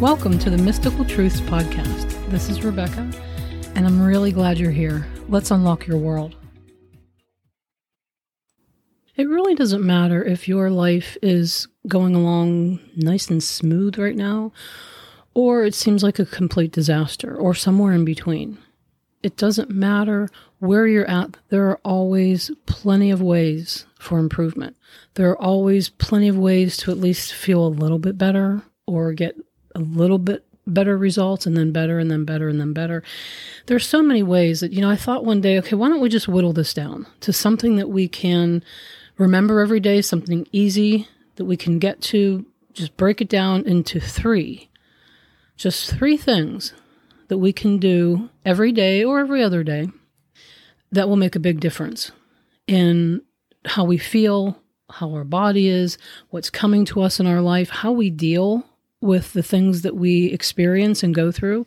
Welcome to the Mystical Truths Podcast. This is Rebecca, and I'm really glad you're here. Let's unlock your world. It really doesn't matter if your life is going along nice and smooth right now, or it seems like a complete disaster, or somewhere in between. It doesn't matter where you're at, there are always plenty of ways for improvement. There are always plenty of ways to at least feel a little bit better or get a little bit better results and then better and then better and then better. There's so many ways that, you know, I thought one day, okay, why don't we just whittle this down to something that we can remember every day, something easy that we can get to, just break it down into three. Just three things that we can do every day or every other day that will make a big difference in how we feel, how our body is, what's coming to us in our life, how we deal with the things that we experience and go through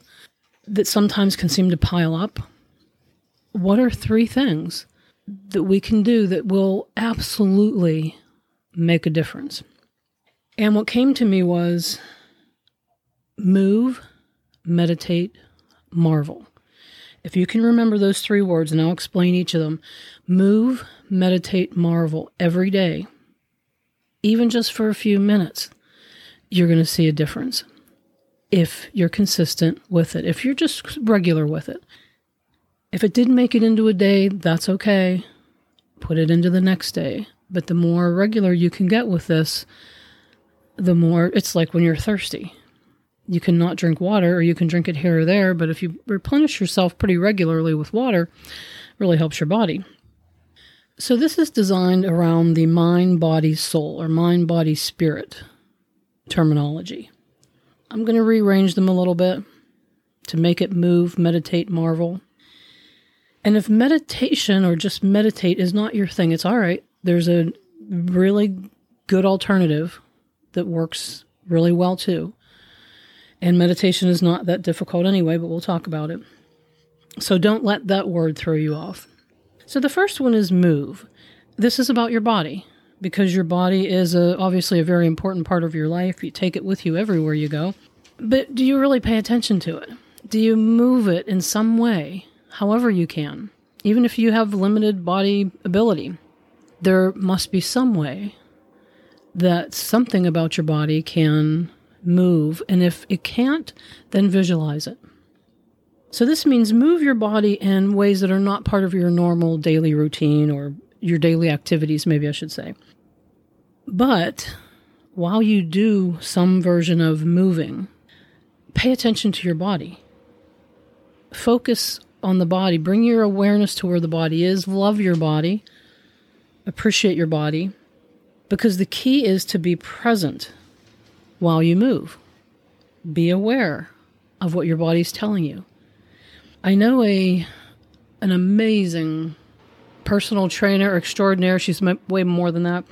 that sometimes can seem to pile up. What are three things that we can do that will absolutely make a difference? And what came to me was move, meditate, marvel. If you can remember those three words, and I'll explain each of them move, meditate, marvel every day, even just for a few minutes, you're going to see a difference if you're consistent with it, if you're just regular with it. If it didn't make it into a day, that's okay. Put it into the next day. But the more regular you can get with this, the more it's like when you're thirsty. You can not drink water or you can drink it here or there, but if you replenish yourself pretty regularly with water, really helps your body. So this is designed around the mind, body, soul, or mind, body, spirit terminology. I'm going to rearrange them a little bit to make it move, meditate, marvel. And if meditation or just meditate is not your thing, it's all right. There's a really good alternative that works really well too. And meditation is not that difficult anyway, but we'll talk about it. So don't let that word throw you off. So the first one is move. This is about your body because your body is a, obviously a very important part of your life. You take it with you everywhere you go. But do you really pay attention to it? Do you move it in some way, however you can? Even if you have limited body ability, there must be some way that something about your body can move. And if it can't, then visualize it. So, this means move your body in ways that are not part of your normal daily routine or your daily activities, maybe I should say. But while you do some version of moving, pay attention to your body. Focus on the body. Bring your awareness to where the body is. Love your body. Appreciate your body. Because the key is to be present while you move. Be aware of what your body's telling you. I know a an amazing personal trainer extraordinaire. She's way more than that.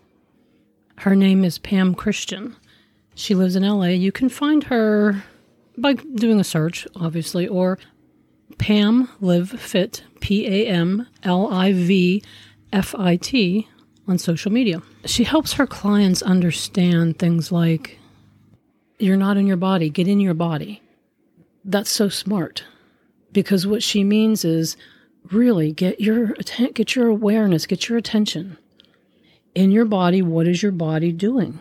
Her name is Pam Christian. She lives in LA. You can find her by doing a search, obviously, or Pam Live Fit, P A M L I V F I T, on social media. She helps her clients understand things like you're not in your body, get in your body. That's so smart because what she means is really get your get your awareness, get your attention in your body, what is your body doing?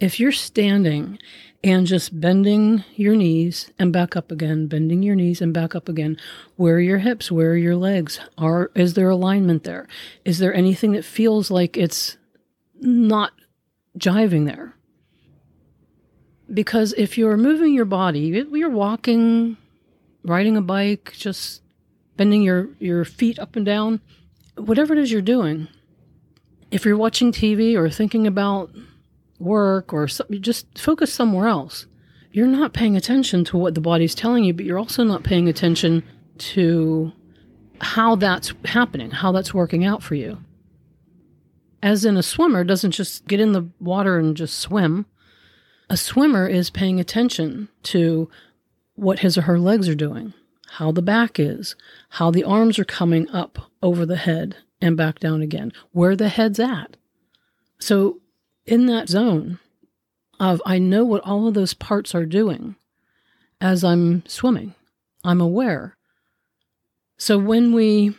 If you're standing and just bending your knees and back up again, bending your knees and back up again, where are your hips? Where are your legs? Are is there alignment there? Is there anything that feels like it's not jiving there? Because if you're moving your body, you're walking, riding a bike, just bending your, your feet up and down, whatever it is you're doing, if you're watching TV or thinking about work or something, just focus somewhere else. You're not paying attention to what the body's telling you, but you're also not paying attention to how that's happening, how that's working out for you. As in, a swimmer doesn't just get in the water and just swim. A swimmer is paying attention to what his or her legs are doing, how the back is, how the arms are coming up over the head and back down again, where the head's at. So, in that zone of I know what all of those parts are doing, as I'm swimming. I'm aware. So when we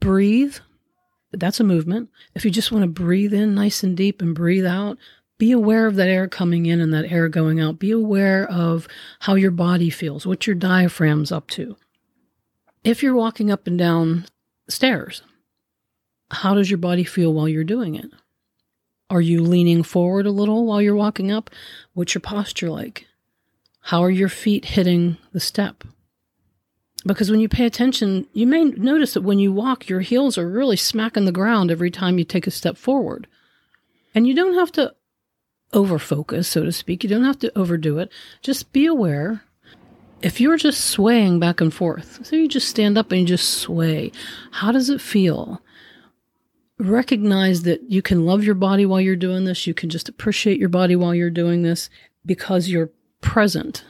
breathe, that's a movement. If you just want to breathe in nice and deep and breathe out, be aware of that air coming in and that air going out. Be aware of how your body feels, what your diaphragm's up to. If you're walking up and down stairs, how does your body feel while you're doing it? Are you leaning forward a little while you're walking up? What's your posture like? How are your feet hitting the step? Because when you pay attention, you may notice that when you walk, your heels are really smacking the ground every time you take a step forward. And you don't have to over focus, so to speak. You don't have to overdo it. Just be aware. If you're just swaying back and forth, so you just stand up and you just sway, how does it feel? Recognize that you can love your body while you're doing this. You can just appreciate your body while you're doing this because you're present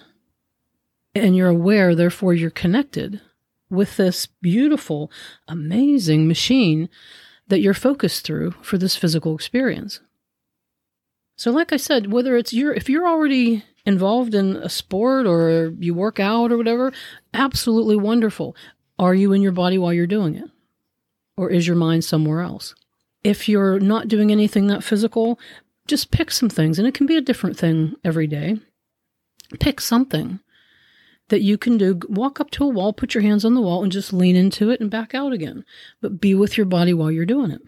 and you're aware, therefore, you're connected with this beautiful, amazing machine that you're focused through for this physical experience. So, like I said, whether it's you're if you're already involved in a sport or you work out or whatever, absolutely wonderful. Are you in your body while you're doing it? Or is your mind somewhere else? If you're not doing anything that physical, just pick some things, and it can be a different thing every day. Pick something that you can do. Walk up to a wall, put your hands on the wall, and just lean into it and back out again. But be with your body while you're doing it.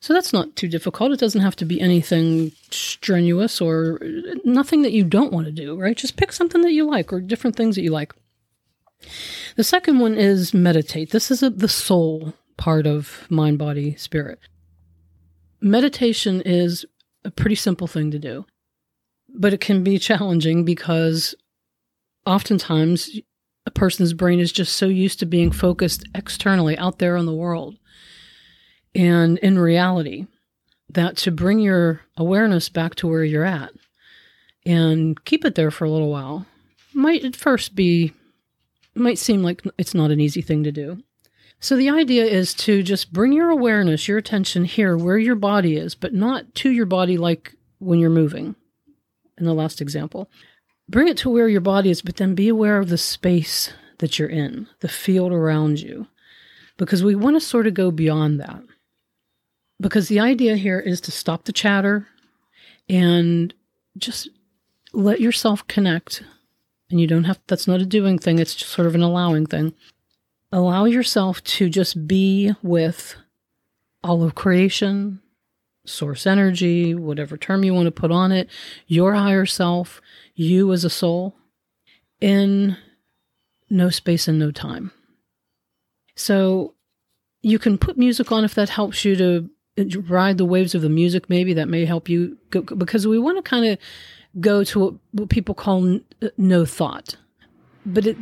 So that's not too difficult. It doesn't have to be anything strenuous or nothing that you don't want to do, right? Just pick something that you like or different things that you like. The second one is meditate. This is a, the soul part of mind, body, spirit. Meditation is a pretty simple thing to do, but it can be challenging because oftentimes a person's brain is just so used to being focused externally out there in the world and in reality, that to bring your awareness back to where you're at and keep it there for a little while might at first be, might seem like it's not an easy thing to do. So the idea is to just bring your awareness, your attention here where your body is, but not to your body like when you're moving in the last example. Bring it to where your body is, but then be aware of the space that you're in, the field around you, because we want to sort of go beyond that because the idea here is to stop the chatter and just let yourself connect. And you don't have, that's not a doing thing, it's just sort of an allowing thing. Allow yourself to just be with all of creation, source energy, whatever term you want to put on it, your higher self, you as a soul, in no space and no time. So you can put music on if that helps you to uh, ride the waves of the music maybe that may help you go, because we want to kind of go to what, what people call uh, no thought. But it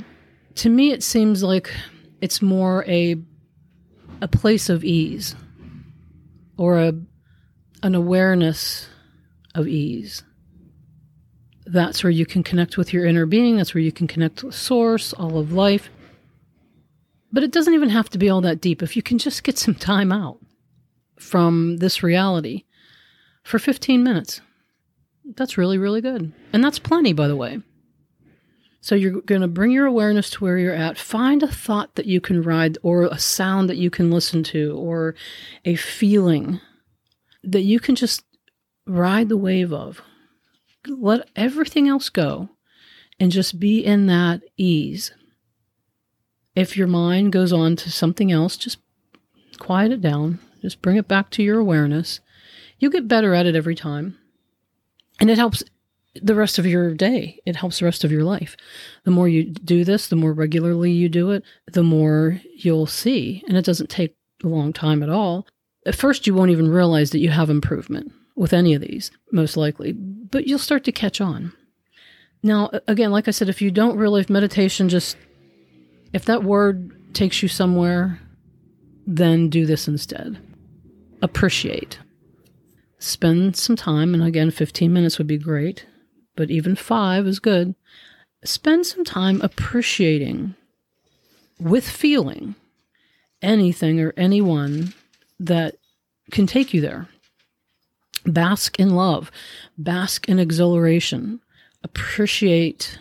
to me it seems like it's more a a place of ease or a an awareness of ease. That's where you can connect with your inner being. That's where you can connect with source all of life. But it doesn't even have to be all that deep. If you can just get some time out from this reality for 15 minutes. That's really, really good. And that's plenty, by the way. So you're going to bring your awareness to where you're at. Find a thought that you can ride, or a sound that you can listen to, or a feeling that you can just ride the wave of. Let everything else go and just be in that ease. If your mind goes on to something else, just quiet it down just bring it back to your awareness. You get better at it every time. And it helps the rest of your day. It helps the rest of your life. The more you do this, the more regularly you do it, the more you'll see. And it doesn't take a long time at all. At first, you won't even realize that you have improvement with any of these, most likely, but you'll start to catch on. Now, again, like I said, if you don't realize meditation, just if that word takes you somewhere, then do this instead appreciate. Spend some time, and again, 15 minutes would be great, but even five is good. Spend some time appreciating with feeling anything or anyone that can take you there. Bask in love, bask in exhilaration, appreciate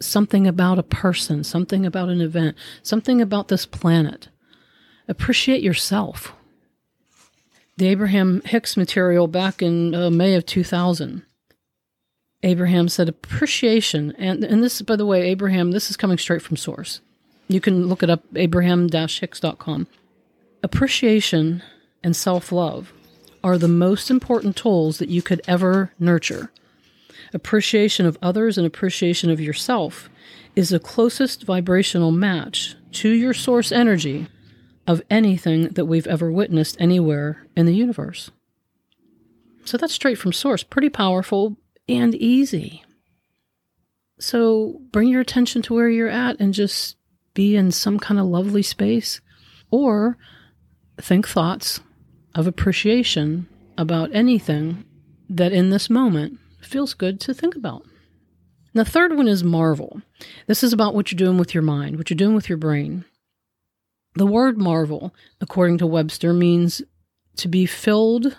something about a person, something about an event, something about this planet. Appreciate yourself. The Abraham Hicks material back in uh, May of 2000. Abraham said appreciation, and, and this, by the way, Abraham, this is coming straight from source. You can look it up, abraham-hicks.com. Appreciation and self love are the most important tools that you could ever nurture. Appreciation of others and appreciation of yourself is the closest vibrational match to your source energy of anything that we've ever witnessed anywhere in the universe. So that's straight from source, pretty powerful and easy. So bring your attention to where you're at and just be in some kind of lovely space or think thoughts of appreciation about anything that in this moment feels good to think about. And the third one is marvel. This is about what you're doing with your mind, what you're doing with your brain. The word marvel, according to Webster, means to be filled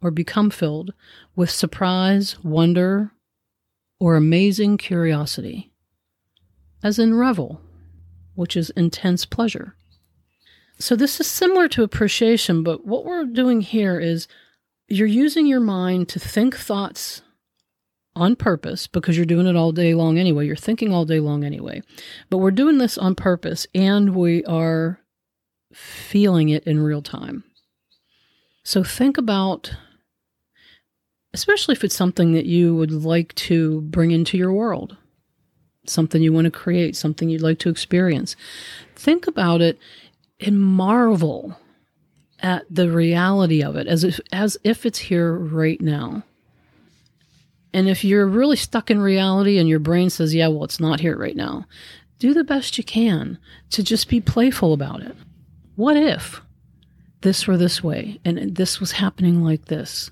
or become filled with surprise, wonder, or amazing curiosity, as in revel, which is intense pleasure. So, this is similar to appreciation, but what we're doing here is you're using your mind to think thoughts on purpose because you're doing it all day long anyway. You're thinking all day long anyway. But we're doing this on purpose and we are feeling it in real time. So think about, especially if it's something that you would like to bring into your world, something you want to create, something you'd like to experience. Think about it and marvel at the reality of it as if, as if it's here right now. And if you're really stuck in reality and your brain says, yeah, well, it's not here right now, do the best you can to just be playful about it. What if this were this way and this was happening like this?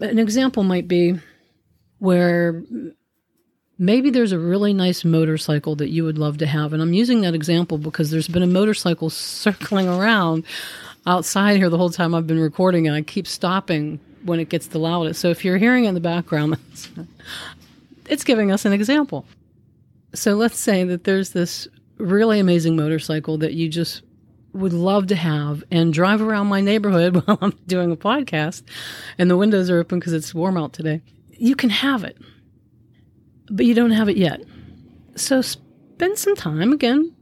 An example might be where maybe there's a really nice motorcycle that you would love to have. And I'm using that example because there's been a motorcycle circling around outside here the whole time I've been recording, and I keep stopping when it gets the loudest. So if you're hearing in the background, it's giving us an example. So let's say that there's this really amazing motorcycle that you just would love to have and drive around my neighborhood while I'm doing a podcast and the windows are open because it's warm out today. You can have it, but you don't have it yet. So spend some time. Again,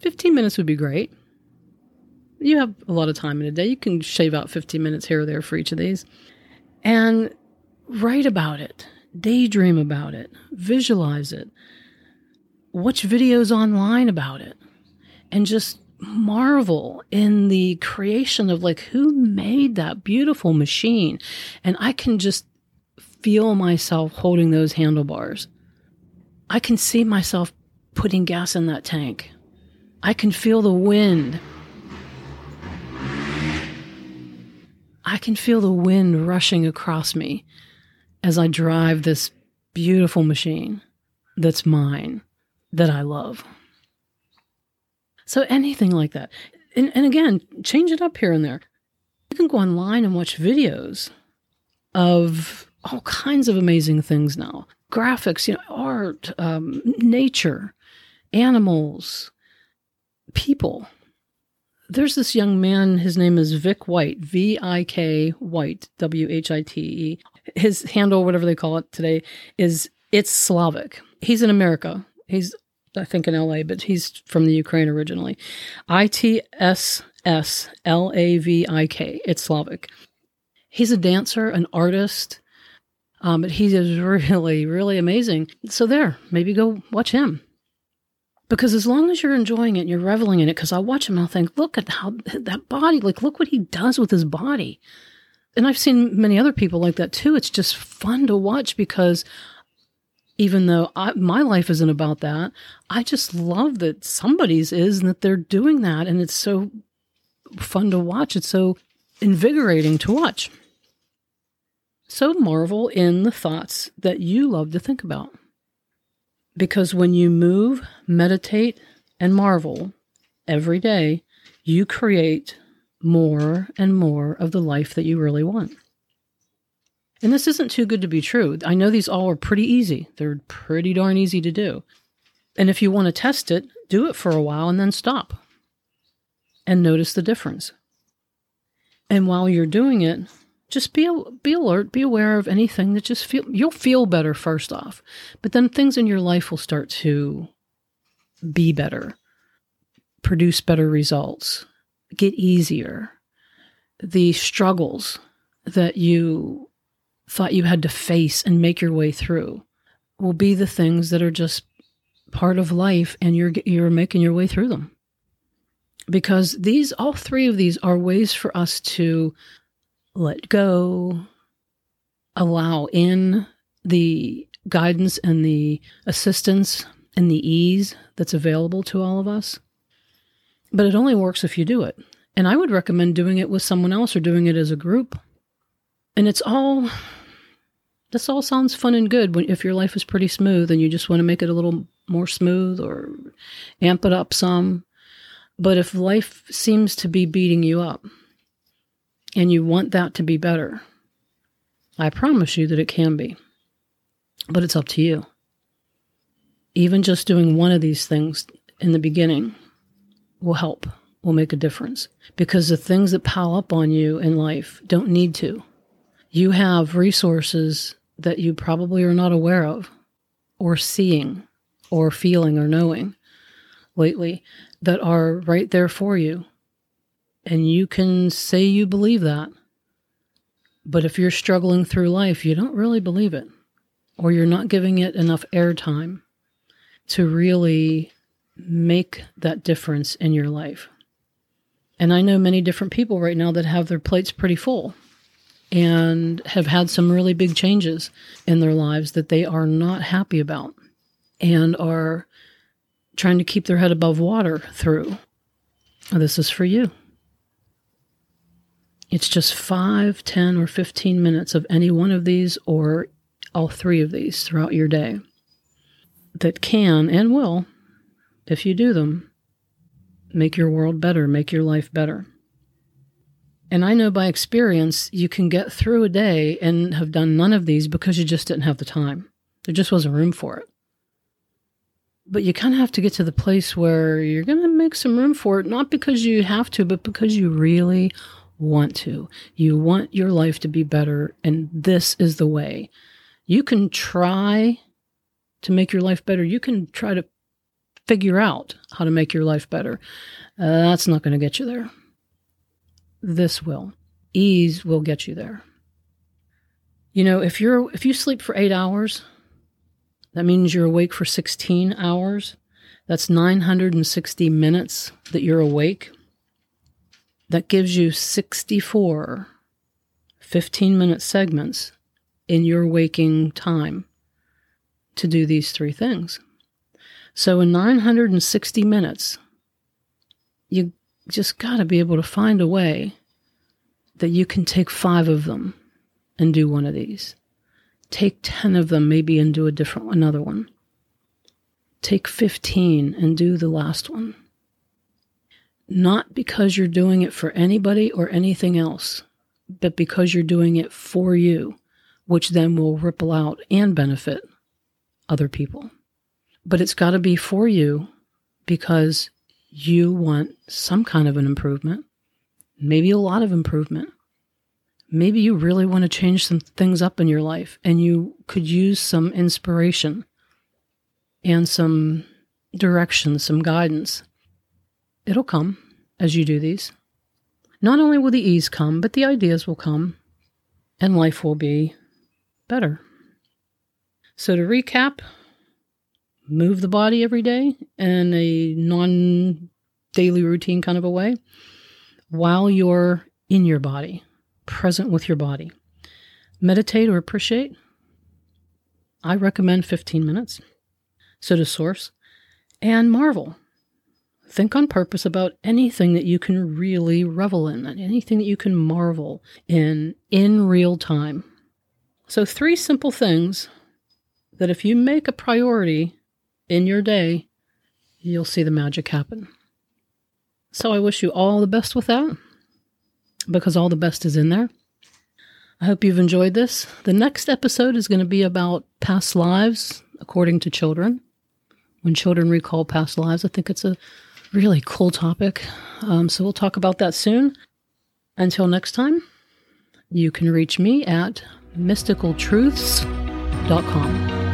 15 minutes would be great. You have a lot of time in a day. You can shave out 15 minutes here or there for each of these and write about it, daydream about it, visualize it, watch videos online about it, and just marvel in the creation of like who made that beautiful machine. And I can just feel myself holding those handlebars. I can see myself putting gas in that tank. I can feel the wind I can feel the wind rushing across me as I drive this beautiful machine that's mine, that I love. So anything like that. And, and again, change it up here and there. You can go online and watch videos of all kinds of amazing things now graphics, you know, art, um, nature, animals, people there's this young man, his name is Vik White, V I K White, W H I T E. His handle, whatever they call it today, is It's Slavik. He's in America. He's, I think, in LA, but he's from the Ukraine originally. I T S S L A V I K. It's Slavik. He's a dancer, an artist, um, but he is really, really amazing. So, there, maybe go watch him. Because as long as you're enjoying it, and you're reveling in it. Because I watch him, and I'll think, look at how that body, like, look what he does with his body. And I've seen many other people like that too. It's just fun to watch because even though I, my life isn't about that, I just love that somebody's is and that they're doing that. And it's so fun to watch. It's so invigorating to watch. So marvel in the thoughts that you love to think about. Because when you move, meditate, and marvel every day, you create more and more of the life that you really want. And this isn't too good to be true. I know these all are pretty easy. They're pretty darn easy to do. And if you want to test it, do it for a while and then stop and notice the difference. And while you're doing it, just be be alert, be aware of anything that just feel you'll feel better first off. But then things in your life will start to be better, produce better results, get easier. The struggles that you thought you had to face and make your way through will be the things that are just part of life and you're you're making your way through them. Because these all three of these are ways for us to let go allow in the guidance and the assistance and the ease that's available to all of us. But it only works if you do it. And i would recommend doing it with someone else or doing it as a group and it's all this all sounds fun and good when if your life is pretty smooth and you just want to make it a little more smooth or amp it up some. But if life seems to be beating you up and you want that to be better, I promise you that it can be. But it's up to you. Even just doing one of these things in the beginning will help, will make a difference. Because the things that pile up on you in life don't need to. You have resources that you probably are not aware of or seeing or feeling or knowing lately that are right there for you. And you can say you believe that. But if you're struggling through life, you don't really believe it, or you're not giving it enough airtime to really make that difference in your life. And I know many different people right now that have their plates pretty full and have had some really big changes in their lives that they are not happy about and are trying to keep their head above water through. This is for you. It's just five, ten, or 15 minutes of any one of these or all three of these throughout your day that can and will, if you do them, make your world better, make your life better. And I know by experience you can get through a day and have done none of these because you just didn't have the time. There just wasn't room for it. But you kind of have to get to the place where you're going to make some room for it, not because you have to, but because you really want to. You want your life to be better, and this is the way. You can try to make your life better. You can try to figure out how to make your life better. Uh, that's not going to get you there. This will. Ease will get you there. You know, if you're if you sleep for 8 hours, that means you're awake for 16 hours. That's 960 minutes that you're awake. That gives you 64 15 minute segments in your waking time to do these three things. So in 960 minutes, you just got to be able to find a way that you can take five of them and do one of these. Take 10 of them maybe and do a different another one. Take 15 and do the last one. Not because you're doing it for anybody or anything else, but because you're doing it for you, which then will ripple out and benefit other people. But it's got to be for you because you want some kind of an improvement, maybe a lot of improvement. Maybe you really want to change some things up in your life and you could use some inspiration and some direction, some guidance. It'll come as you do these. Not only will the ease come, but the ideas will come and life will be better. So, to recap, move the body every day in a non daily routine kind of a way while you're in your body, present with your body. Meditate or appreciate. I recommend 15 minutes. So to source and marvel. Think on purpose about anything that you can really revel in, anything that you can marvel in in real time. So, three simple things that if you make a priority in your day, you'll see the magic happen. So I wish you all the best with that because all the best is in there. I hope you've enjoyed this. The next episode is going to be about past lives according to children. when children recall past lives. I think it's a really cool topic. Um, so we'll talk about that soon. Until next time, you can reach me at mysticaltruths.com.